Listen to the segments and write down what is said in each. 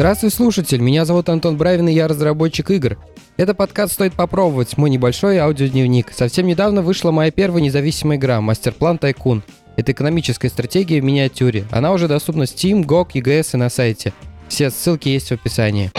Здравствуй, слушатель, меня зовут Антон Бравин, и я разработчик игр. Это подкаст «Стоит попробовать», мой небольшой аудиодневник. Совсем недавно вышла моя первая независимая игра «Мастерплан Тайкун». Это экономическая стратегия в миниатюре. Она уже доступна Steam, GOG, EGS и на сайте. Все ссылки есть в описании.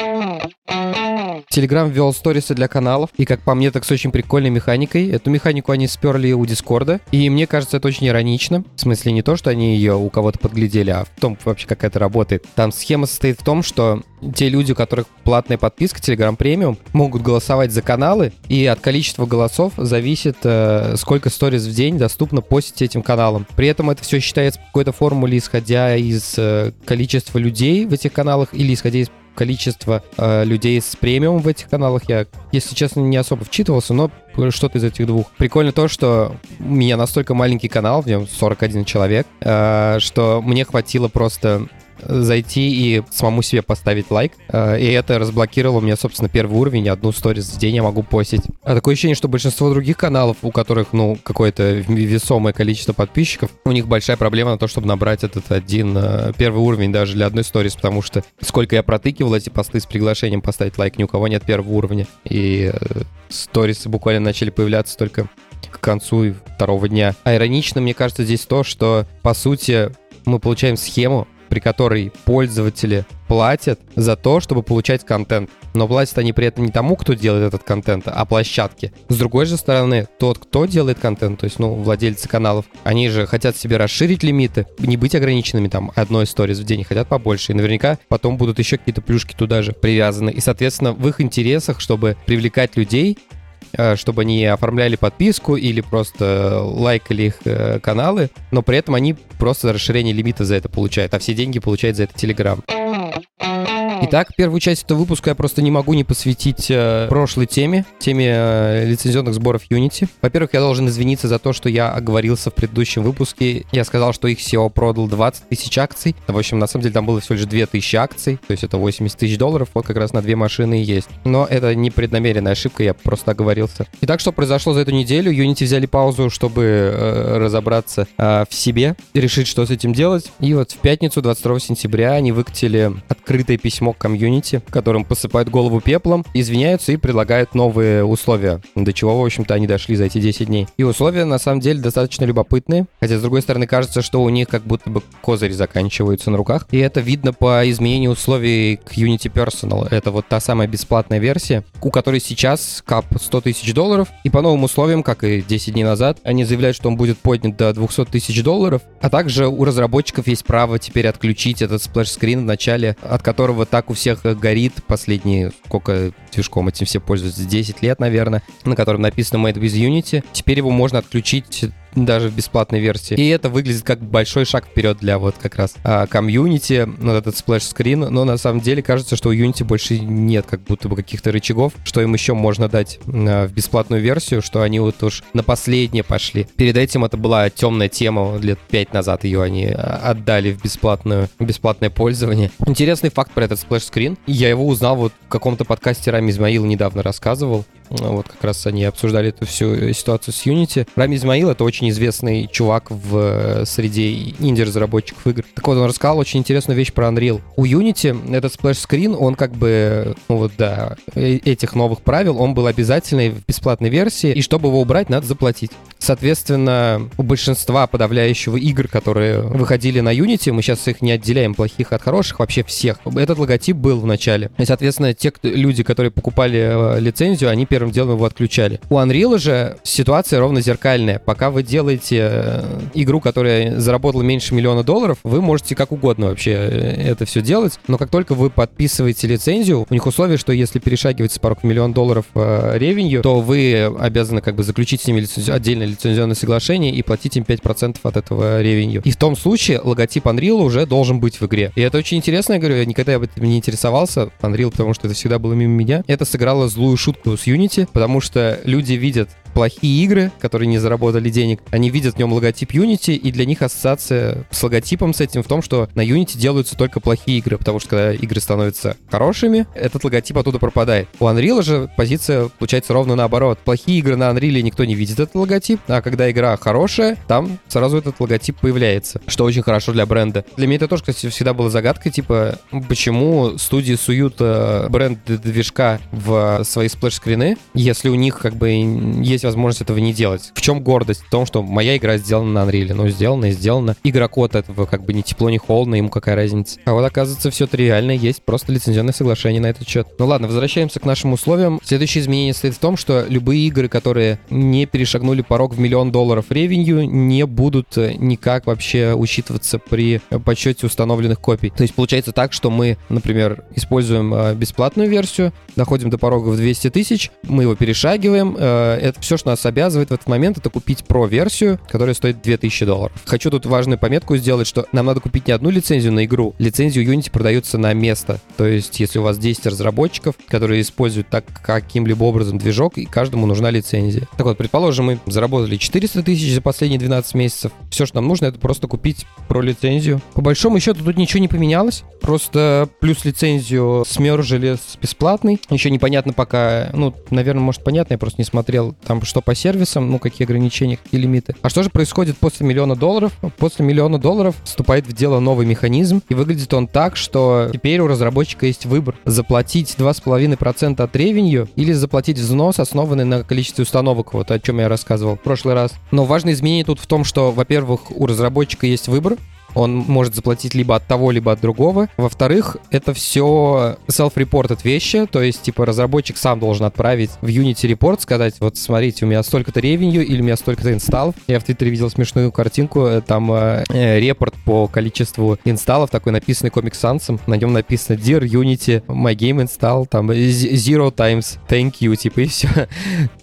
Telegram ввел сторисы для каналов, и, как по мне, так с очень прикольной механикой. Эту механику они сперли у Дискорда, и мне кажется, это очень иронично. В смысле, не то, что они ее у кого-то подглядели, а в том вообще, как это работает. Там схема состоит в том, что те люди, у которых платная подписка Telegram Premium, могут голосовать за каналы, и от количества голосов зависит, э, сколько сториз в день доступно постить этим каналам. При этом это все считается по какой-то формуле, исходя из э, количества людей в этих каналах или исходя из количество э, людей с премиум в этих каналах. Я, если честно, не особо вчитывался, но что-то из этих двух. Прикольно то, что у меня настолько маленький канал, в нем 41 человек, э, что мне хватило просто зайти и самому себе поставить лайк. Э, и это разблокировало у меня, собственно, первый уровень, одну сторис в день я могу постить. А такое ощущение, что большинство других каналов, у которых, ну, какое-то весомое количество подписчиков, у них большая проблема на то, чтобы набрать этот один э, первый уровень даже для одной сторис, потому что сколько я протыкивал эти посты с приглашением поставить лайк, ни у кого нет первого уровня. И э, сторисы буквально начали появляться только к концу второго дня. А иронично, мне кажется, здесь то, что, по сути, мы получаем схему, при которой пользователи платят за то, чтобы получать контент. Но платят они при этом не тому, кто делает этот контент, а площадке. С другой же стороны, тот, кто делает контент, то есть, ну, владельцы каналов, они же хотят себе расширить лимиты, не быть ограниченными там одной историей в день, хотят побольше. И наверняка потом будут еще какие-то плюшки туда же привязаны. И, соответственно, в их интересах, чтобы привлекать людей, чтобы они оформляли подписку или просто лайкали их э, каналы, но при этом они просто расширение лимита за это получают, а все деньги получает за это Telegram. Итак, первую часть этого выпуска я просто не могу не посвятить э, прошлой теме, теме э, лицензионных сборов Unity. Во-первых, я должен извиниться за то, что я оговорился в предыдущем выпуске. Я сказал, что их SEO продал 20 тысяч акций. В общем, на самом деле там было всего лишь 2 тысячи акций, то есть это 80 тысяч долларов, вот как раз на две машины и есть. Но это не преднамеренная ошибка, я просто оговорился. Итак, что произошло за эту неделю? Unity взяли паузу, чтобы э, разобраться э, в себе, решить, что с этим делать. И вот в пятницу, 22 сентября, они выкатили открытое письмо комьюнити, которым посыпают голову пеплом, извиняются и предлагают новые условия, до чего, в общем-то, они дошли за эти 10 дней. И условия, на самом деле, достаточно любопытные, хотя, с другой стороны, кажется, что у них как будто бы козыри заканчиваются на руках. И это видно по изменению условий к Unity Personal. Это вот та самая бесплатная версия, у которой сейчас cap 100 тысяч долларов, и по новым условиям, как и 10 дней назад, они заявляют, что он будет поднят до 200 тысяч долларов, а также у разработчиков есть право теперь отключить этот splash screen в начале, от которого так у всех горит последние, сколько движком этим все пользуются, 10 лет, наверное, на котором написано Made with Unity. Теперь его можно отключить даже в бесплатной версии. И это выглядит как большой шаг вперед для вот как раз а, комьюнити, вот этот splash screen, но на самом деле кажется, что у Unity больше нет как будто бы каких-то рычагов, что им еще можно дать а, в бесплатную версию, что они вот уж на последнее пошли. Перед этим это была темная тема, лет пять назад ее они а, отдали в бесплатную, в бесплатное пользование. Интересный факт про этот splash screen. Я его узнал вот в каком-то подкасте Рами Измаил недавно рассказывал. Вот как раз они обсуждали эту всю ситуацию с Unity. Рами Измаил — это очень известный чувак в э, среде инди-разработчиков игр. Так вот, он рассказал очень интересную вещь про Unreal. У Unity этот splash screen, он как бы, ну вот, да, э, этих новых правил, он был обязательный в бесплатной версии, и чтобы его убрать, надо заплатить. Соответственно, у большинства подавляющего игр, которые выходили на Unity, мы сейчас их не отделяем плохих от хороших, вообще всех. Этот логотип был в начале. И, соответственно, те люди, которые покупали э, лицензию, они первым делом его отключали. У Unreal же ситуация ровно зеркальная. Пока вы делаете э, игру, которая заработала меньше миллиона долларов, вы можете как угодно вообще э, это все делать, но как только вы подписываете лицензию, у них условие, что если перешагивается порог миллион долларов э, revenue, то вы обязаны как бы заключить с ними лицензи... отдельное лицензионное соглашение и платить им 5% от этого ревенью. И в том случае логотип Unreal уже должен быть в игре. И это очень интересно, я говорю, я никогда об этом не интересовался, Unreal, потому что это всегда было мимо меня. Это сыграло злую шутку с Unity, Unity, потому что люди видят плохие игры, которые не заработали денег, они видят в нем логотип Unity, и для них ассоциация с логотипом с этим в том, что на Unity делаются только плохие игры, потому что когда игры становятся хорошими, этот логотип оттуда пропадает. У Unreal же позиция получается ровно наоборот. Плохие игры на Unreal никто не видит этот логотип, а когда игра хорошая, там сразу этот логотип появляется, что очень хорошо для бренда. Для меня это тоже, кстати, всегда была загадкой, типа, почему студии суют э, бренд движка в свои splash screen ы, если у них как бы есть возможность этого не делать. В чем гордость? В том, что моя игра сделана на Unreal. Ну, сделана и сделана. Игроку от этого как бы ни тепло, ни холодно, ему какая разница. А вот оказывается, все тривиально, есть просто лицензионное соглашение на этот счет. Ну ладно, возвращаемся к нашим условиям. Следующее изменение стоит в том, что любые игры, которые не перешагнули порог в миллион долларов revenue, не будут э, никак вообще учитываться при подсчете установленных копий. То есть получается так, что мы, например, используем э, бесплатную версию, доходим до порога в 200 тысяч, мы его перешагиваем. Э, это все, что нас обязывает в этот момент, это купить про-версию, которая стоит 2000 долларов. Хочу тут важную пометку сделать, что нам надо купить не одну лицензию на игру. Лицензию Unity продается на место. То есть, если у вас 10 разработчиков, которые используют так каким-либо образом движок, и каждому нужна лицензия. Так вот, предположим, мы заработали 400 тысяч за последние 12 месяцев. Все, что нам нужно, это просто купить про лицензию. По большому счету тут ничего не поменялось. Просто плюс лицензию смержили с бесплатной. Еще непонятно пока, ну, наверное, может понятно, я просто не смотрел там что по сервисам, ну, какие ограничения, какие лимиты. А что же происходит после миллиона долларов? После миллиона долларов вступает в дело новый механизм, и выглядит он так, что теперь у разработчика есть выбор заплатить 2,5% от ревенью или заплатить взнос, основанный на количестве установок, вот о чем я рассказывал в прошлый раз. Но важное изменение тут в том, что, во-первых, у разработчика есть выбор, он может заплатить либо от того, либо от другого. Во-вторых, это все self-reported вещи, то есть, типа, разработчик сам должен отправить в Unity report, сказать, вот, смотрите, у меня столько-то ревенью или у меня столько-то инсталлов. Я в Твиттере видел смешную картинку, э, там э, э, репорт по количеству инсталлов, такой написанный Comic Sans, на нем написано Dear Unity, my game install, там, zero times, thank you, типа, и все.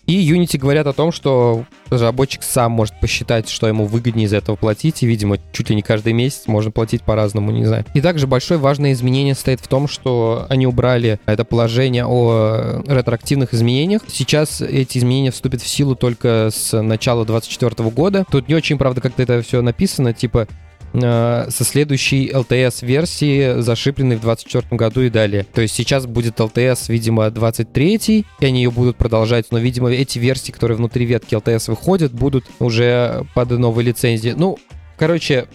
И Unity говорят о том, что разработчик сам может посчитать, что ему выгоднее из этого платить, и, видимо, чуть ли не каждый месяц можно платить по-разному, не знаю. И также большое важное изменение стоит в том, что они убрали это положение о ретроактивных изменениях. Сейчас эти изменения вступят в силу только с начала 2024 года. Тут не очень, правда, как-то это все написано, типа со следующей LTS-версии, зашипленной в 2024 году и далее. То есть сейчас будет LTS, видимо, 23 и они ее будут продолжать, но, видимо, эти версии, которые внутри ветки LTS выходят, будут уже под новой лицензией. Ну, Короче,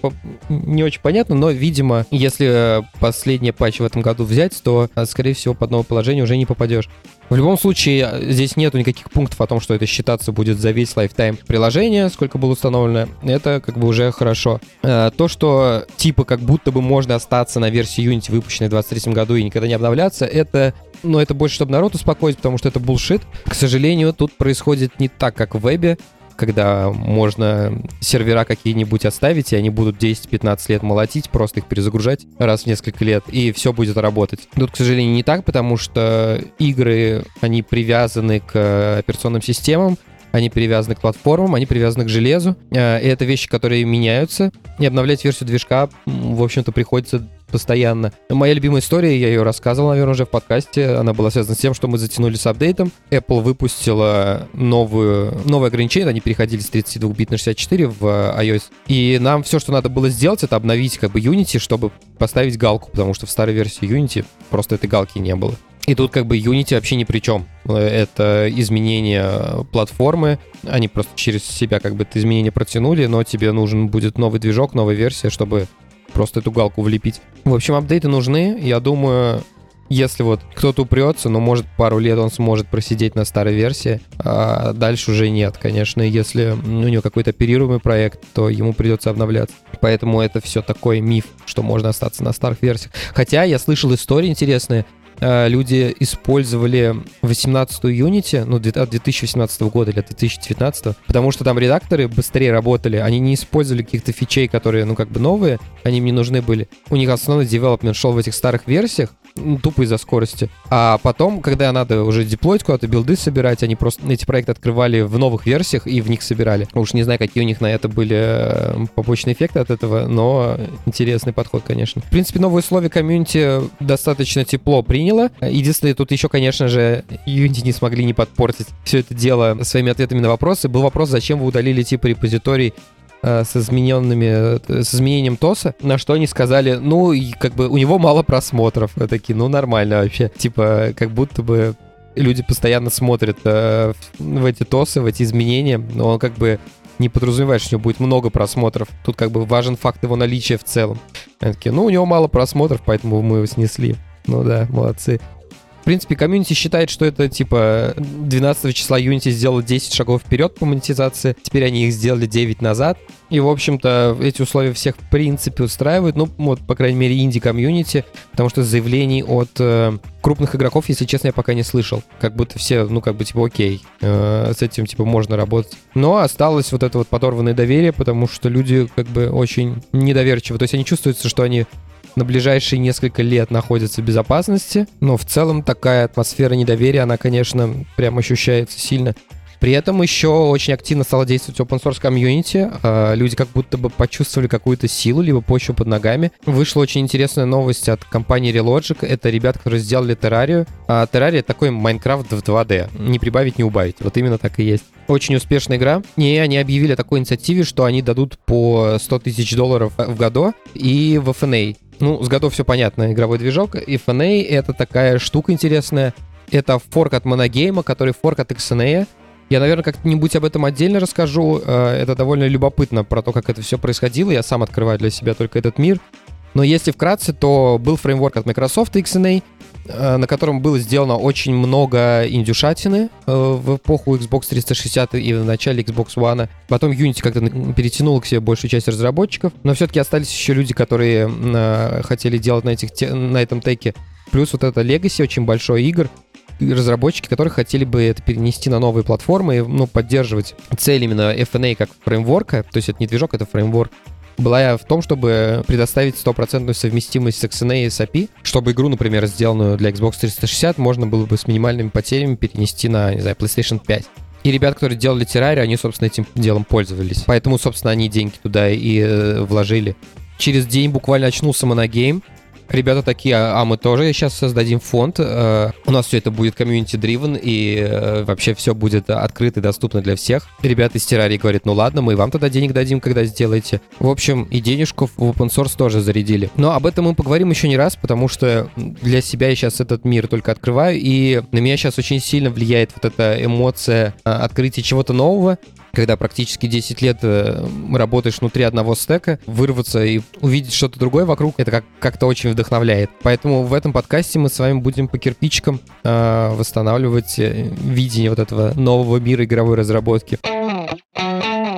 не очень понятно, но, видимо, если последний патч в этом году взять, то, э, скорее всего, под новое положение уже не попадешь. В любом случае, здесь нету никаких пунктов о том, что это считаться будет за весь lifetime приложения, сколько было установлено. Это как бы уже хорошо. Э, то, что типа как будто бы можно остаться на версии Unity, выпущенной в 2023 году и никогда не обновляться, это но это больше, чтобы народ успокоить, потому что это bullshit. К сожалению, тут происходит не так, как в вебе когда можно сервера какие-нибудь оставить, и они будут 10-15 лет молотить, просто их перезагружать раз в несколько лет, и все будет работать. Тут, к сожалению, не так, потому что игры, они привязаны к операционным системам, они привязаны к платформам, они привязаны к железу. Э, и это вещи, которые меняются. И обновлять версию движка, в общем-то, приходится постоянно. Моя любимая история, я ее рассказывал, наверное, уже в подкасте, она была связана с тем, что мы затянули с апдейтом. Apple выпустила новую, новое ограничение, они переходили с 32 бит на 64 в iOS. И нам все, что надо было сделать, это обновить как бы Unity, чтобы поставить галку, потому что в старой версии Unity просто этой галки не было. И тут как бы Unity вообще ни при чем. Это изменение платформы. Они просто через себя как бы это изменение протянули, но тебе нужен будет новый движок, новая версия, чтобы просто эту галку влепить. В общем, апдейты нужны. Я думаю, если вот кто-то упрется, ну, может, пару лет он сможет просидеть на старой версии, а дальше уже нет, конечно. Если у него какой-то оперируемый проект, то ему придется обновляться. Поэтому это все такой миф, что можно остаться на старых версиях. Хотя я слышал истории интересные, Э, люди использовали 18-ю Unity, ну, от 2018 года или от 2019, потому что там редакторы быстрее работали, они не использовали каких-то фичей, которые, ну, как бы новые, они им не нужны были. У них основной девелопмент шел в этих старых версиях, ну, тупо из-за скорости. А потом, когда надо уже деплоить куда-то, билды собирать, они просто эти проекты открывали в новых версиях и в них собирали. Уж не знаю, какие у них на это были э, побочные эффекты от этого, но интересный подход, конечно. В принципе, новые условия комьюнити достаточно тепло приняло. Единственное, тут еще, конечно же, Unity не смогли не подпортить все это дело своими ответами на вопросы. Был вопрос, зачем вы удалили типа репозиторий с измененными, э, с изменением ТОСа, на что они сказали, ну, как бы у него мало просмотров. Мы такие, ну, нормально вообще. Типа, как будто бы люди постоянно смотрят э, в эти тосы, в эти изменения, но он как бы не подразумевает, что у него будет много просмотров. Тут как бы важен факт его наличия в целом. Они такие, ну, у него мало просмотров, поэтому мы его снесли. Ну да, молодцы. В принципе, комьюнити считает, что это типа 12 числа Unity сделал 10 шагов вперед по монетизации, теперь они их сделали 9 назад. И, в общем-то, эти условия всех в принципе устраивают, ну, вот, по крайней мере, инди-комьюнити, потому что заявлений от э, крупных игроков, если честно, я пока не слышал. Как будто все, ну, как бы, типа, окей, э, с этим, типа, можно работать. Но осталось вот это вот подорванное доверие, потому что люди, как бы, очень недоверчивы. То есть они чувствуются, что они на ближайшие несколько лет находятся в безопасности, но в целом такая атмосфера недоверия, она, конечно, прям ощущается сильно. При этом еще очень активно стало действовать open source комьюнити. А, люди как будто бы почувствовали какую-то силу, либо почву под ногами. Вышла очень интересная новость от компании Relogic. Это ребята, которые сделали Terraria. А Terraria такой Майнкрафт в 2D. Не прибавить, не убавить. Вот именно так и есть. Очень успешная игра. И они объявили о такой инициативе, что они дадут по 100 тысяч долларов в году и в FNA. Ну, с годов все понятно, игровой движок. И FNA — это такая штука интересная. Это форк от Monogame, который форк от XNA. Я, наверное, как-нибудь об этом отдельно расскажу. Э, это довольно любопытно про то, как это все происходило. Я сам открываю для себя только этот мир. Но если вкратце, то был фреймворк от Microsoft XNA, на котором было сделано очень много индюшатины э, в эпоху Xbox 360 и в начале Xbox One. Потом Unity как-то перетянул к себе большую часть разработчиков, но все-таки остались еще люди, которые хотели делать на, этих, на этом теке. Плюс вот это Legacy очень большой игр, разработчики, которые хотели бы это перенести на новые платформы, ну, поддерживать цель именно FNA как фреймворка, то есть это не движок, это фреймворк, была в том, чтобы предоставить стопроцентную совместимость с XNA и с API, чтобы игру, например, сделанную для Xbox 360, можно было бы с минимальными потерями перенести на, не знаю, PlayStation 5. И ребят, которые делали Terraria, они, собственно, этим делом пользовались. Поэтому, собственно, они деньги туда и э, вложили. Через день буквально очнулся Monogame, ребята такие, а, а мы тоже сейчас создадим фонд, э, у нас все это будет комьюнити-дривен, и э, вообще все будет открыто и доступно для всех. Ребята из Террарии говорят, ну ладно, мы вам тогда денег дадим, когда сделаете. В общем, и денежку в open source тоже зарядили. Но об этом мы поговорим еще не раз, потому что для себя я сейчас этот мир только открываю, и на меня сейчас очень сильно влияет вот эта эмоция э, открытия чего-то нового, когда практически 10 лет э, работаешь внутри одного стека, вырваться и увидеть что-то другое вокруг, это как- как-то очень вдохновляет. Поэтому в этом подкасте мы с вами будем по кирпичикам э, восстанавливать э, видение вот этого нового мира игровой разработки.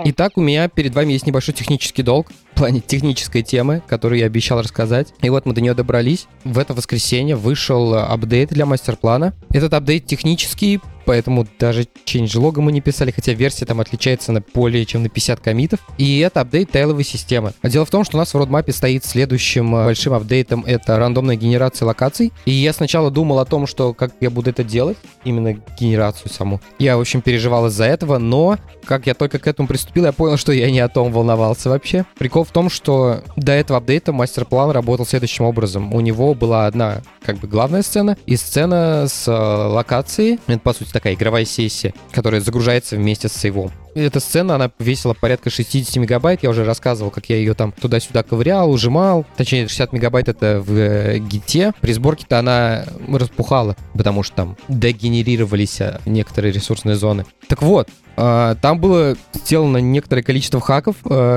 Итак, у меня перед вами есть небольшой технический долг в плане технической темы, которую я обещал рассказать. И вот мы до нее добрались. В это воскресенье вышел апдейт для мастер-плана. Этот апдейт технический, поэтому даже change-лога мы не писали, хотя версия там отличается на более чем на 50 комитов. И это апдейт тейловой системы. А дело в том, что у нас в родмапе стоит следующим э, большим апдейтом это рандомная генерация локаций. И я сначала думал о том, что как я буду это делать, именно генерацию саму. Я, в общем, переживал из-за этого, но как я только к этому приступил, я понял, что я не о том волновался вообще. Прикол в том, что до этого апдейта мастер-план работал следующим образом. У него была одна, как бы, главная сцена и сцена с э, локацией. Это, по сути, такая игровая сессия, которая загружается вместе с сейвом. Эта сцена, она весила порядка 60 мегабайт. Я уже рассказывал, как я ее там туда-сюда ковырял, ужимал. Точнее, 60 мегабайт это в э, гите. При сборке-то она распухала, потому что там дегенерировались э, некоторые ресурсные зоны. Так вот, э, там было сделано некоторое количество хаков,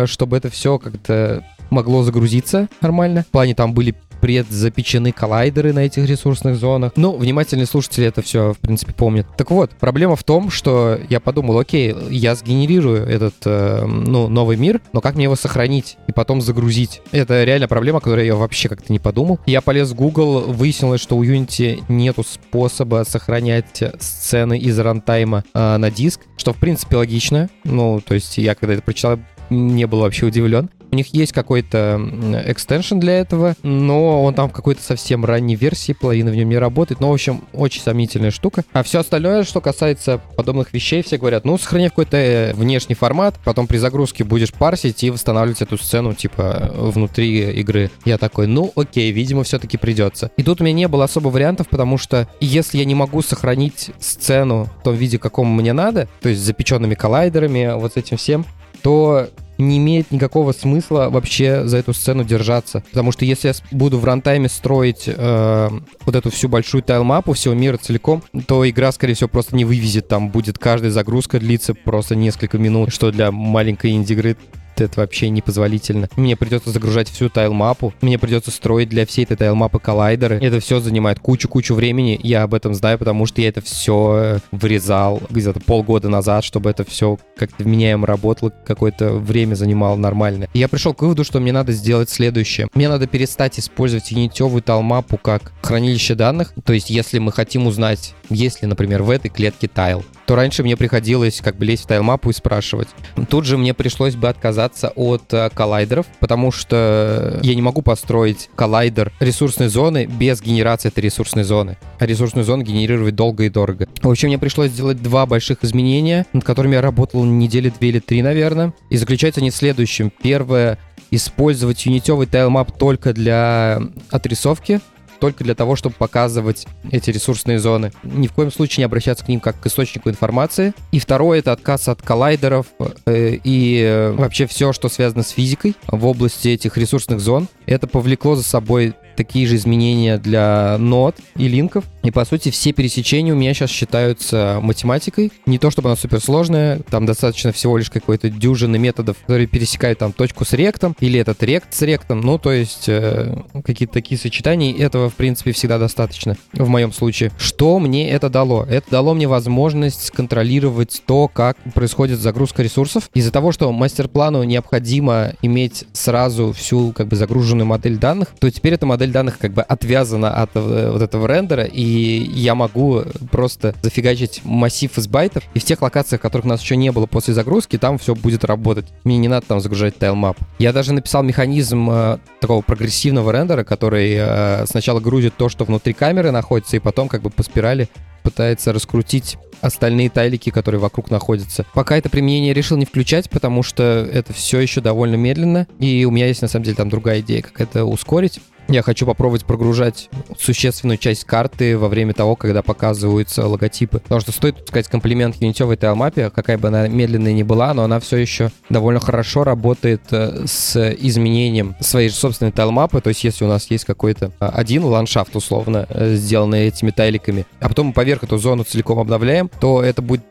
чтобы это все как-то могло загрузиться нормально. В плане там были предзапечены коллайдеры на этих ресурсных зонах. Ну, внимательные слушатели это все, в принципе, помнят. Так вот, проблема в том, что я подумал, окей, я сгенерирую этот, э, ну, новый мир, но как мне его сохранить и потом загрузить? Это реально проблема, которую я вообще как-то не подумал. Я полез в Google, выяснилось, что у Unity нету способа сохранять сцены из рантайма э, на диск, что, в принципе, логично. Ну, то есть я, когда это прочитал, не был вообще удивлен. У них есть какой-то экстеншн для этого, но он там в какой-то совсем ранней версии, половина в нем не работает. Но, в общем, очень сомнительная штука. А все остальное, что касается подобных вещей, все говорят, ну, сохрани какой-то э, внешний формат, потом при загрузке будешь парсить и восстанавливать эту сцену, типа, внутри игры. Я такой, ну, окей, видимо, все-таки придется. И тут у меня не было особо вариантов, потому что если я не могу сохранить сцену в том виде, каком мне надо, то есть с запеченными коллайдерами, вот с этим всем, то не имеет никакого смысла вообще за эту сцену держаться. Потому что если я буду в рантайме строить э, вот эту всю большую тайлмапу всего мира целиком, то игра, скорее всего, просто не вывезет. Там будет каждая загрузка длиться просто несколько минут, что для маленькой инди-игры это вообще непозволительно. Мне придется загружать всю тайл-мапу, мне придется строить для всей этой тайл-мапы коллайдеры. Это все занимает кучу-кучу времени, я об этом знаю, потому что я это все вырезал где-то полгода назад, чтобы это все как-то вменяемо работало, какое-то время занимало нормально. И я пришел к выводу, что мне надо сделать следующее. Мне надо перестать использовать юнитевую тайл-мапу как хранилище данных. То есть, если мы хотим узнать, есть ли, например, в этой клетке тайл, то раньше мне приходилось как бы лезть в тайл-мапу и спрашивать. Тут же мне пришлось бы отказаться от э, коллайдеров, потому что я не могу построить коллайдер ресурсной зоны без генерации этой ресурсной зоны. А ресурсную зону генерировать долго и дорого. В общем, мне пришлось сделать два больших изменения, над которыми я работал недели две или три, наверное. И заключаются они в следующем. Первое — использовать юнитевый тайлмап только для отрисовки только для того, чтобы показывать эти ресурсные зоны. Ни в коем случае не обращаться к ним как к источнику информации. И второе — это отказ от коллайдеров э, и э, вообще все, что связано с физикой в области этих ресурсных зон. Это повлекло за собой такие же изменения для нод и линков. И, по сути, все пересечения у меня сейчас считаются математикой. Не то, чтобы она суперсложная, там достаточно всего лишь какой-то дюжины методов, которые пересекают там точку с ректом, или этот рект с ректом. Ну, то есть э, какие-то такие сочетания. Этого, в принципе, всегда достаточно в моем случае. Что мне это дало? Это дало мне возможность контролировать то, как происходит загрузка ресурсов. Из-за того, что мастер-плану необходимо иметь сразу всю как бы загруженную модель данных, то теперь эта модель модель данных как бы отвязана от э, вот этого рендера, и я могу просто зафигачить массив из байтов, и в тех локациях, которых у нас еще не было после загрузки, там все будет работать. Мне не надо там загружать tilemap. Я даже написал механизм э, такого прогрессивного рендера, который э, сначала грузит то, что внутри камеры находится, и потом как бы по спирали пытается раскрутить остальные тайлики, которые вокруг находятся. Пока это применение решил не включать, потому что это все еще довольно медленно, и у меня есть на самом деле там другая идея, как это ускорить. Я хочу попробовать прогружать существенную часть карты во время того, когда показываются логотипы. Потому что стоит сказать комплимент юнитевой тайлмапе, какая бы она медленная ни была, но она все еще довольно хорошо работает э, с изменением своей же собственной тайлмапы. То есть если у нас есть какой-то э, один ландшафт, условно, э, сделанный этими тайликами, а потом мы поверх эту зону целиком обновляем, то это будет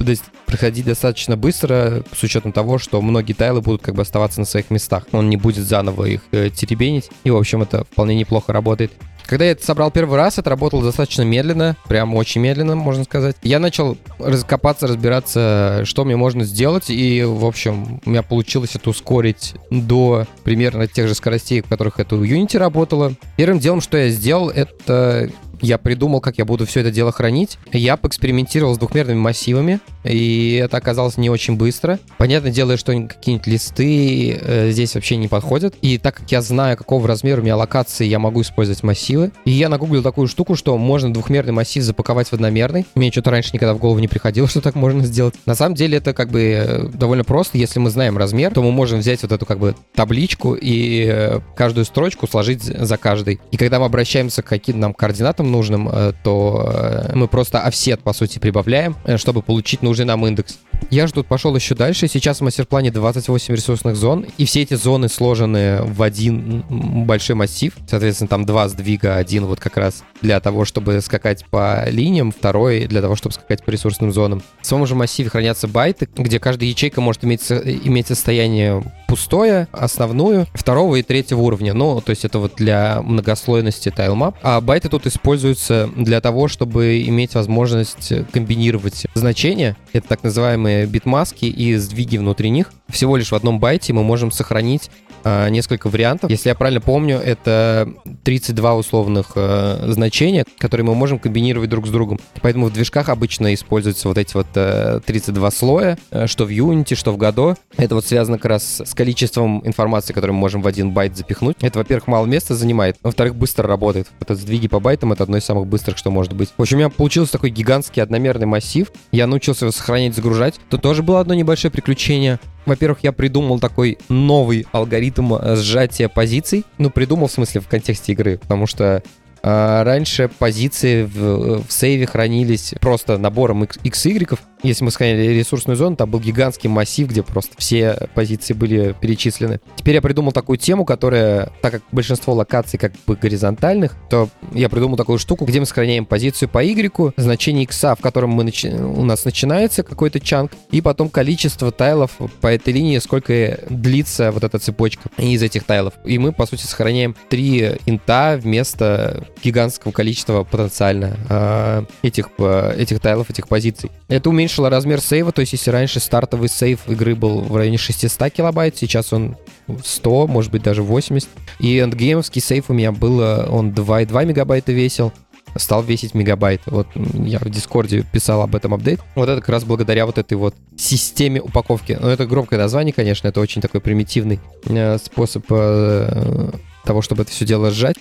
проходить достаточно быстро, с учетом того, что многие тайлы будут как бы оставаться на своих местах. Он не будет заново их теребенить. И, в общем, это вполне не неплохо работает. Когда я это собрал первый раз, это работало достаточно медленно, прям очень медленно, можно сказать. Я начал раскопаться, разбираться, что мне можно сделать, и, в общем, у меня получилось это ускорить до примерно тех же скоростей, в которых это в Unity работало. Первым делом, что я сделал, это я придумал, как я буду все это дело хранить. Я поэкспериментировал с двухмерными массивами, и это оказалось не очень быстро. Понятное дело, что какие-нибудь листы э, здесь вообще не подходят. И так как я знаю, какого размера у меня локации, я могу использовать массивы. И я нагуглил такую штуку, что можно двухмерный массив запаковать в одномерный. Мне что-то раньше никогда в голову не приходило, что так можно сделать. На самом деле это как бы э, довольно просто. Если мы знаем размер, то мы можем взять вот эту как бы табличку и э, каждую строчку сложить за каждой. И когда мы обращаемся к каким-то нам координатам, нам нужным, э, то э, мы просто офсет, по сути, прибавляем, э, чтобы получить нужный нам индекс. Я же тут пошел еще дальше. Сейчас в мастер-плане 28 ресурсных зон, и все эти зоны сложены в один большой массив. Соответственно, там два сдвига, один вот как раз для того, чтобы скакать по линиям, второй для того, чтобы скакать по ресурсным зонам. В самом же массиве хранятся байты, где каждая ячейка может иметь, иметь состояние пустое, основную, второго и третьего уровня. Ну, то есть это вот для многослойности тайлмап. А байты тут используются для того, чтобы иметь возможность комбинировать значения. Это так называемые битмаски и сдвиги внутри них. Всего лишь в одном байте мы можем сохранить э, несколько вариантов. Если я правильно помню, это 32 условных э, значения, которые мы можем комбинировать друг с другом. Поэтому в движках обычно используются вот эти вот э, 32 слоя, э, что в Unity, что в Godot. Это вот связано как раз с количеством информации, которую мы можем в один байт запихнуть. Это, во-первых, мало места занимает, во-вторых, быстро работает. Это сдвиги по байтам — это одно из самых быстрых, что может быть. В общем, у меня получился такой гигантский одномерный массив. Я научился его сохранять, загружать. Тут тоже было одно небольшое приключение. Во-первых, я придумал такой новый алгоритм э, сжатия позиций. Ну, придумал в смысле в контексте игры, потому что э, раньше позиции в, в сейве хранились просто набором x, y, если мы сохраняли ресурсную зону, там был гигантский массив, где просто все позиции были перечислены. Теперь я придумал такую тему, которая, так как большинство локаций как бы горизонтальных, то я придумал такую штуку, где мы сохраняем позицию по Y, значение X, в котором мы начи... у нас начинается какой-то чанк, и потом количество тайлов по этой линии, сколько длится вот эта цепочка из этих тайлов. И мы, по сути, сохраняем три int а вместо гигантского количества потенциально э, этих, э, этих тайлов, этих позиций. Это уменьшило размер сейва, то есть если раньше стартовый сейв игры был в районе 600 килобайт, сейчас он 100, может быть даже 80. И эндгеймовский сейв у меня был, он 2,2 мегабайта весил, стал весить мегабайт. Вот я в Дискорде писал об этом апдейт. Вот это как раз благодаря вот этой вот системе упаковки. Ну, это громкое название, конечно, это очень такой примитивный э, способ э, того, чтобы это все дело сжать,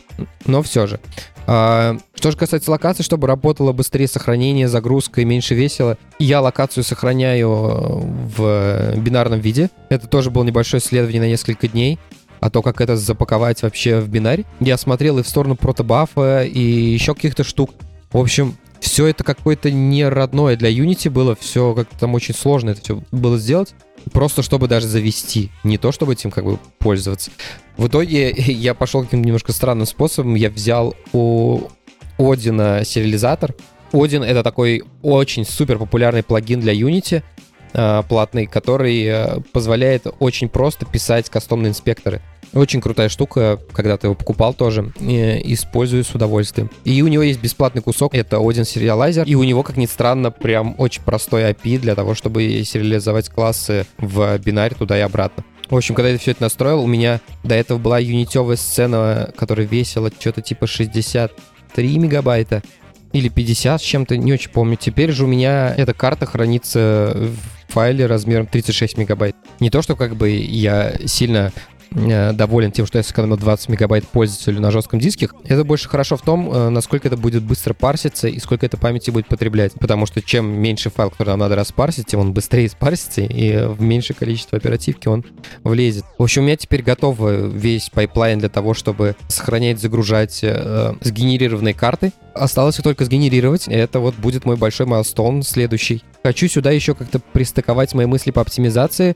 но все же. А, что же касается локации, чтобы работало быстрее сохранение, загрузка и меньше весело, я локацию сохраняю в бинарном виде. Это тоже было небольшое исследование на несколько дней а то, как это запаковать вообще в бинарь. Я смотрел и в сторону протобафа, и еще каких-то штук. В общем, все это какое-то не родное для Unity было, все как-то там очень сложно это все было сделать. Просто чтобы даже завести, не то чтобы этим как бы пользоваться. В итоге я пошел каким-то немножко странным способом. Я взял у Одина сериализатор. Один — это такой очень супер популярный плагин для Unity, э, платный, который э, позволяет очень просто писать кастомные инспекторы. Очень крутая штука, когда ты его покупал тоже, использую с удовольствием. И у него есть бесплатный кусок, это Odin Serializer, и у него, как ни странно, прям очень простой API для того, чтобы сериализовать классы в бинарь туда и обратно. В общем, когда я все это настроил, у меня до этого была юнитевая сцена, которая весила что-то типа 63 мегабайта или 50 с чем-то, не очень помню. Теперь же у меня эта карта хранится в файле размером 36 мегабайт. Не то, что как бы я сильно доволен тем, что я сэкономил 20 мегабайт пользователю на жестком диске. Это больше хорошо в том, э, насколько это будет быстро парситься и сколько это памяти будет потреблять. Потому что чем меньше файл, который нам надо распарсить, тем он быстрее спарсится, и в меньшее количество оперативки он влезет. В общем, у меня теперь готов весь пайплайн для того, чтобы сохранять, загружать э, сгенерированные карты. Осталось только сгенерировать. Это вот будет мой большой milestone следующий. Хочу сюда еще как-то пристыковать мои мысли по оптимизации,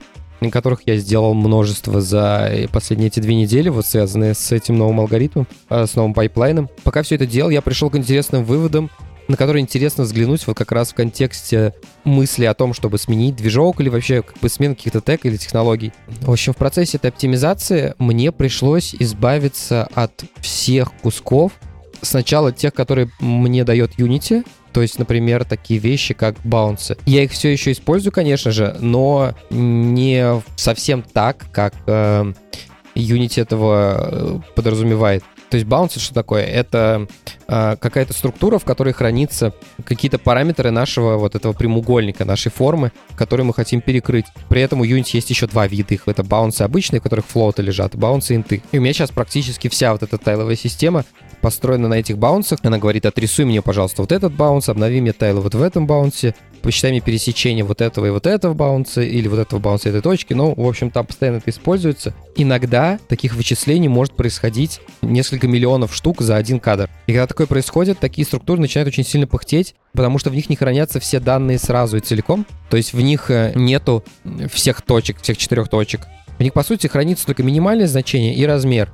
которых я сделал множество за последние эти две недели, вот связанные с этим новым алгоритмом, а, с новым пайплайном. Пока все это делал, я пришел к интересным выводам, на которые интересно взглянуть вот как раз в контексте мысли о том, чтобы сменить движок или вообще как бы смен каких-то tech или технологий. В общем, в процессе этой оптимизации мне пришлось избавиться от всех кусков, сначала тех, которые мне дает Unity, то есть, например, такие вещи, как bounds ы. Я их все еще использую, конечно же, но не совсем так, как э, Unity этого э, подразумевает. То есть баунс что такое? Это э, какая-то структура, в которой хранятся какие-то параметры нашего вот этого прямоугольника, нашей формы, которые мы хотим перекрыть. При этом у Unity есть еще два вида их. Это баунсы обычные, в которых флоуты лежат, баунсы инты. И у меня сейчас практически вся вот эта тайловая система построена на этих баунсах. Она говорит, отрисуй мне, пожалуйста, вот этот баунс, обнови мне тайлы вот в этом баунсе, посчитай мне пересечение вот этого и вот этого баунса, или вот этого баунса этой точки. Ну, в общем, там постоянно это используется. Иногда таких вычислений может происходить несколько миллионов штук за один кадр. И когда такое происходит, такие структуры начинают очень сильно пыхтеть, потому что в них не хранятся все данные сразу и целиком. То есть в них э, нету всех точек, всех четырех точек. В них, по сути, хранится только минимальное значение и размер.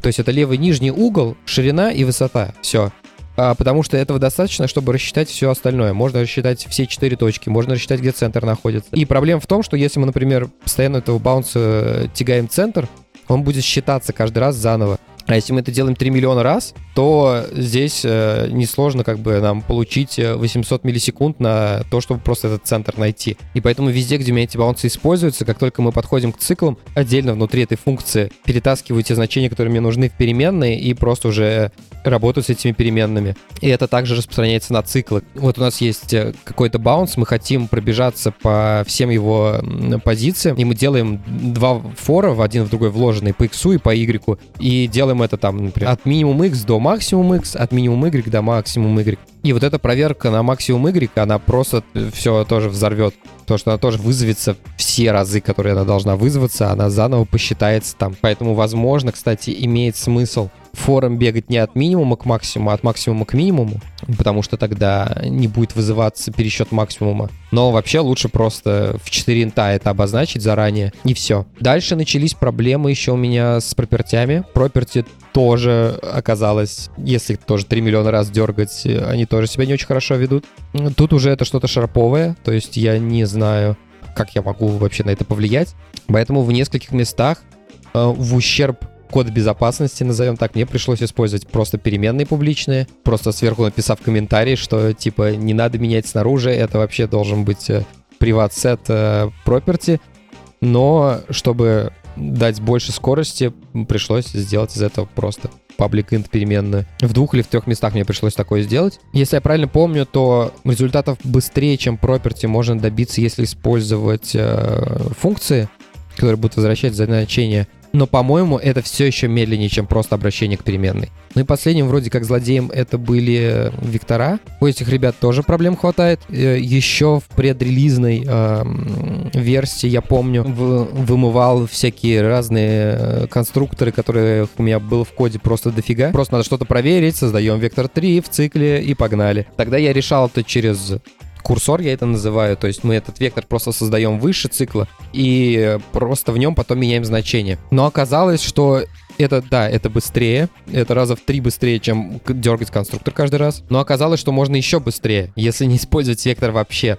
То есть это левый нижний угол, ширина и высота. Все. А, потому что этого достаточно, чтобы рассчитать все остальное. Можно рассчитать все четыре точки, можно рассчитать, где центр находится. И проблема в том, что если мы, например, постоянно этого баунса э, тягаем центр, он будет считаться каждый раз заново. А если мы это делаем 3 миллиона раз, то здесь э, несложно как бы нам получить 800 э, миллисекунд на то, чтобы просто этот центр найти. И поэтому везде, где у меня эти баунсы используются, как только мы подходим к циклам, отдельно внутри этой функции перетаскиваю те значения, которые мне нужны в переменные, и просто уже работаю с этими переменными. И это также распространяется на циклы. Вот у нас есть э, какой-то баунс, мы хотим пробежаться по всем его позициям, и мы делаем два фора, в один в другой вложенный по x и по y, и делаем это там, например, от минимум x до максимум x, от минимум y до максимум y. И вот эта проверка на максимум y, она просто все тоже взорвет. То, что она тоже вызовется все разы, которые она должна вызваться, она заново посчитается там. Поэтому, возможно, кстати, имеет смысл форум бегать не от минимума к максимуму, а от максимума к минимуму, потому что тогда не будет вызываться пересчет максимума. Но вообще лучше просто в 4 инта это обозначить заранее, и все. Дальше начались проблемы еще у меня с пропертями. Проперти тоже оказалось, если тоже 3 миллиона раз дергать, они тоже себя не очень хорошо ведут. Тут уже это что-то шарповое, то есть я не знаю, как я могу вообще на это повлиять. Поэтому в нескольких местах э, в ущерб код безопасности, назовем так, мне пришлось использовать просто переменные публичные, просто сверху написав комментарий, что типа не надо менять снаружи, это вообще должен быть приват сет property, но чтобы дать больше скорости, пришлось сделать из этого просто public int переменную. В двух или в трех местах мне пришлось такое сделать. Если я правильно помню, то результатов быстрее, чем property, можно добиться, если использовать э, функции, которые будут возвращать значение но, по-моему, это все еще медленнее, чем просто обращение к переменной. Ну и последним, вроде как злодеем, это были вектора. У этих ребят тоже проблем хватает. Э, еще в предрелизной э, версии, я помню, в, вымывал всякие разные э, конструкторы, которые у меня было в коде просто дофига. Просто надо что-то проверить, создаем вектор 3 в цикле и погнали. Тогда я решал это через курсор, я это называю. То есть мы этот вектор просто создаем выше цикла и просто в нем потом меняем значение. Но оказалось, что это, да, это быстрее. Это раза в три быстрее, чем дергать конструктор каждый раз. Но оказалось, что можно еще быстрее, если не использовать вектор вообще.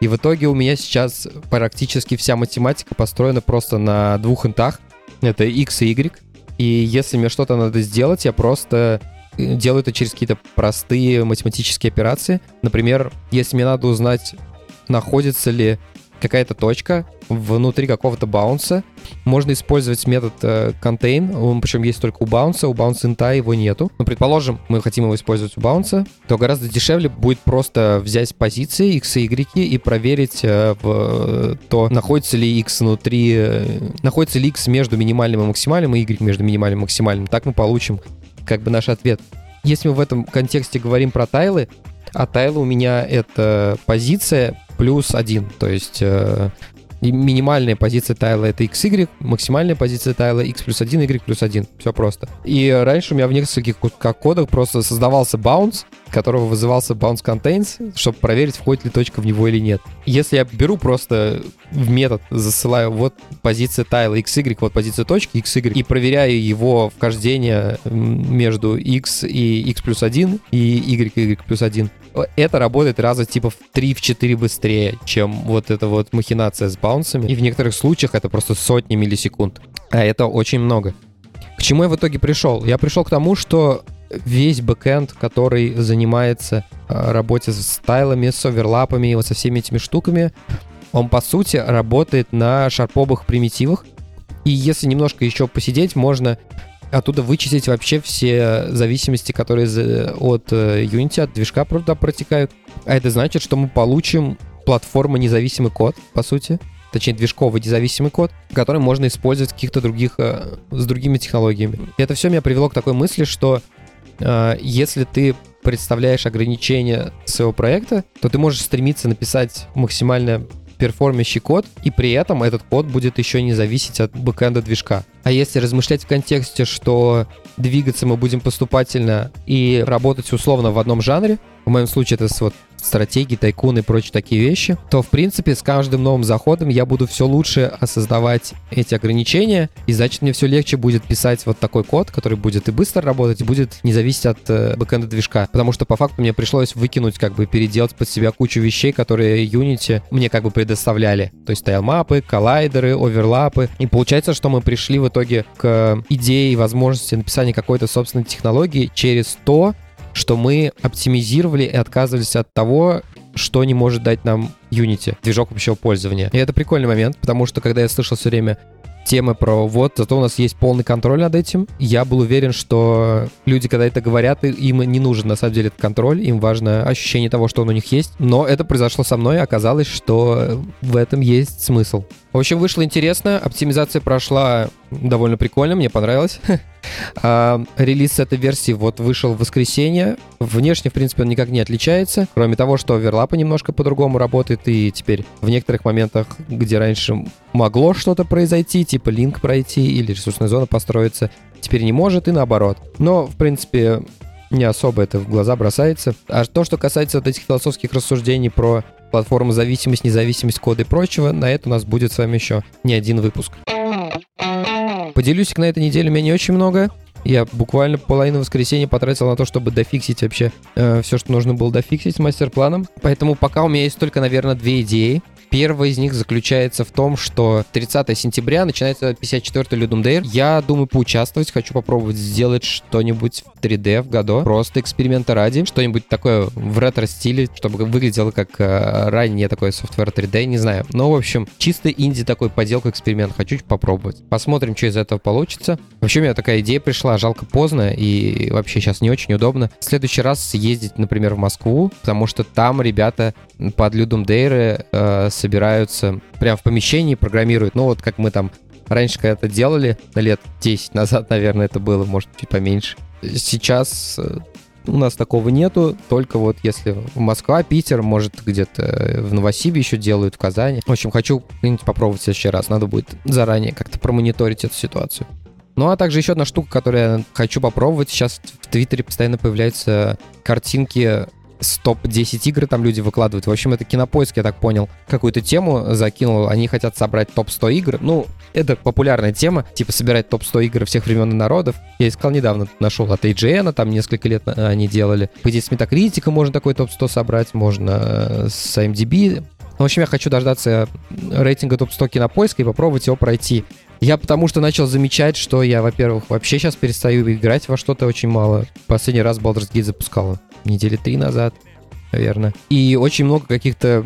И в итоге у меня сейчас практически вся математика построена просто на двух интах. Это x и y. И если мне что-то надо сделать, я просто делаю это через какие-то простые математические операции. Например, если мне надо узнать, находится ли какая-то точка внутри какого-то баунса. Можно использовать метод э, contain, он причем есть только у баунса, у баунса инта его нету. Но предположим, мы хотим его использовать у баунса, то гораздо дешевле будет просто взять позиции x и y и проверить э, в, то, находится ли x внутри, э, находится ли x между минимальным и максимальным, и y между минимальным и максимальным. Так мы получим как бы наш ответ. Если мы в этом контексте говорим про тайлы, а тайлы у меня это позиция плюс один, то есть э, минимальная позиция тайла это xy, максимальная позиция тайла x плюс 1, y плюс 1. Все просто. И раньше у меня в нескольких кодах просто создавался bounce, которого вызывался bounce contains, чтобы проверить, входит ли точка в него или нет. Если я беру просто в метод, засылаю вот позиция тайла xy, вот позиция точки xy, и проверяю его вхождение между x и x плюс 1 и y y плюс 1, это работает раза типа в 3-4 быстрее, чем вот эта вот махинация с баунсами. И в некоторых случаях это просто сотни миллисекунд. А это очень много. К чему я в итоге пришел? Я пришел к тому, что весь бэкэнд, который занимается а, работе с стайлами, с оверлапами и вот со всеми этими штуками, он, по сути, работает на шарповых примитивах. И если немножко еще посидеть, можно оттуда вычислить вообще все зависимости, которые от э, Unity, от движка туда протекают. А это значит, что мы получим платформа независимый код, по сути. Точнее, движковый независимый код, который можно использовать в каких-то других, э, с другими технологиями. И это все меня привело к такой мысли, что э, если ты представляешь ограничения своего проекта, то ты можешь стремиться написать максимально перформящий код, и при этом этот код будет еще не зависеть от бэкэнда движка. А если размышлять в контексте, что двигаться мы будем поступательно и работать условно в одном жанре, в моем случае это вот стратегии, тайкуны и прочие такие вещи, то, в принципе, с каждым новым заходом я буду все лучше осознавать эти ограничения, и значит, мне все легче будет писать вот такой код, который будет и быстро работать, и будет не зависеть от э, бэкэнда движка. Потому что, по факту, мне пришлось выкинуть, как бы, переделать под себя кучу вещей, которые Unity мне, как бы, предоставляли. То есть тайлмапы, коллайдеры, оверлапы. И получается, что мы пришли в итоге к идее и возможности написания какой-то собственной технологии через то, что мы оптимизировали и отказывались от того, что не может дать нам Unity, движок общего пользования. И это прикольный момент, потому что когда я слышал все время темы про вот, зато у нас есть полный контроль над этим. Я был уверен, что люди, когда это говорят, им не нужен на самом деле этот контроль, им важно ощущение того, что он у них есть. Но это произошло со мной, оказалось, что в этом есть смысл. В общем, вышло интересно, оптимизация прошла довольно прикольно, мне понравилось. А, релиз этой версии вот вышел в воскресенье. Внешне, в принципе, он никак не отличается, кроме того, что оверлапы немножко по-другому работает, и теперь в некоторых моментах, где раньше могло что-то произойти, типа линк пройти или ресурсная зона построиться, теперь не может, и наоборот. Но, в принципе, не особо это в глаза бросается. А то, что касается вот этих философских рассуждений про платформу зависимость, независимость кода и прочего, на это у нас будет с вами еще не один выпуск. Поделюсь на этой неделе у меня не очень много. Я буквально половину воскресенья потратил на то, чтобы дофиксить вообще э, все, что нужно было дофиксить мастер-планом. Поэтому пока у меня есть только, наверное, две идеи. Первая из них заключается в том, что 30 сентября начинается 54-й Ludum Dare. Я думаю поучаствовать, хочу попробовать сделать что-нибудь в 3D в году. Просто эксперимента ради. Что-нибудь такое в ретро-стиле, чтобы выглядело как э, ранее такой софтвер 3D, не знаю. Но, в общем, чисто инди такой поделка эксперимент. Хочу попробовать. Посмотрим, что из этого получится. Вообще, у меня такая идея пришла, жалко поздно и вообще сейчас не очень удобно. В следующий раз съездить, например, в Москву, потому что там ребята под Ludum Dare э, собираются прямо в помещении, программируют. Ну, вот как мы там раньше когда-то делали, на лет 10 назад, наверное, это было, может, чуть поменьше. Сейчас э, у нас такого нету, только вот если Москва, Питер, может, где-то в Новосибе еще делают, в Казани. В общем, хочу попробовать в следующий раз. Надо будет заранее как-то промониторить эту ситуацию. Ну, а также еще одна штука, которую я хочу попробовать. Сейчас в Твиттере постоянно появляются картинки с топ-10 игр там люди выкладывают. В общем, это кинопоиск, я так понял, какую-то тему закинул. Они хотят собрать топ-100 игр. Ну, это популярная тема, типа собирать топ-100 игр всех времен и народов. Я искал недавно, нашел от IGN, там несколько лет они делали. По идее, с Metacritic можно такой топ-100 собрать, можно э, с IMDb. В общем, я хочу дождаться рейтинга топ-100 кинопоиска и попробовать его пройти. Я потому что начал замечать, что я, во-первых, вообще сейчас перестаю играть во что-то очень мало. Последний раз Baldur's Gate запускала недели три назад, наверное. И очень много каких-то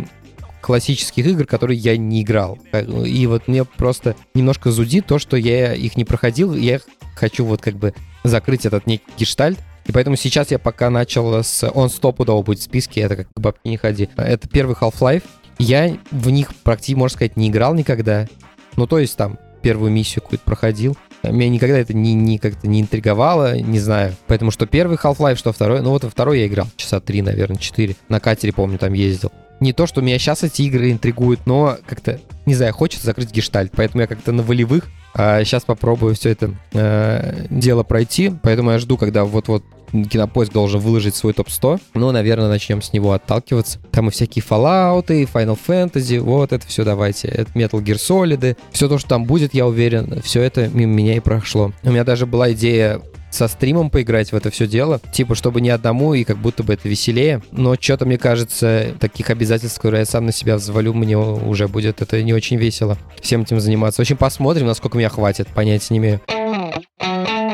классических игр, которые я не играл. И вот мне просто немножко зудит то, что я их не проходил. Я хочу вот как бы закрыть этот некий гештальт. И поэтому сейчас я пока начал с... Он стопудово будет в списке, это как бабки не ходи. Это первый Half-Life. Я в них практически, можно сказать, не играл никогда. Ну, то есть там первую миссию какую-то проходил. Меня никогда это не, не как-то не интриговало, не знаю. Поэтому что первый Half-Life, что второй. Ну вот во второй я играл часа три, наверное, четыре. На катере, помню, там ездил. Не то, что меня сейчас эти игры интригуют, но как-то, не знаю, хочется закрыть гештальт. Поэтому я как-то на волевых а сейчас попробую все это э, дело пройти. Поэтому я жду, когда вот-вот Кинопоиск должен выложить свой топ-100. Ну, наверное, начнем с него отталкиваться. Там и всякие Fallout, и Final Fantasy, вот это все давайте. Это Metal Gear Solid. Все то, что там будет, я уверен, все это мимо меня и прошло. У меня даже была идея со стримом поиграть в это все дело. Типа, чтобы не одному, и как будто бы это веселее. Но что-то, мне кажется, таких обязательств, которые я сам на себя взвалю, мне уже будет это не очень весело всем этим заниматься. В общем, посмотрим, насколько меня хватит, понятия не имею.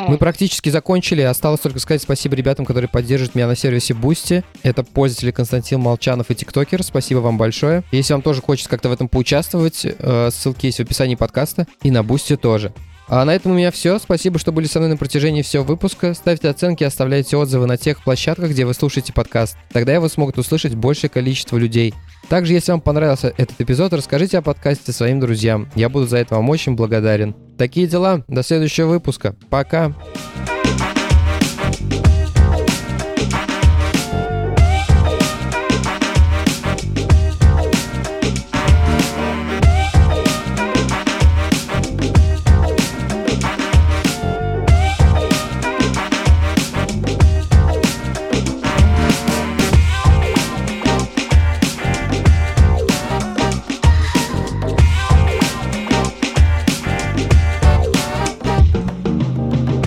Мы практически закончили. Осталось только сказать спасибо ребятам, которые поддерживают меня на сервисе Boosty. Это пользователи Константин Молчанов и ТикТокер. Спасибо вам большое. Если вам тоже хочется как-то в этом поучаствовать, э, ссылки есть в описании подкаста. И на Boosty тоже. А на этом у меня все. Спасибо, что были со мной на протяжении всего выпуска. Ставьте оценки, оставляйте отзывы на тех площадках, где вы слушаете подкаст. Тогда его смогут услышать большее количество людей. Также, если вам понравился этот эпизод, расскажите о подкасте своим друзьям. Я буду за это вам очень благодарен. Такие дела. До следующего выпуска. Пока.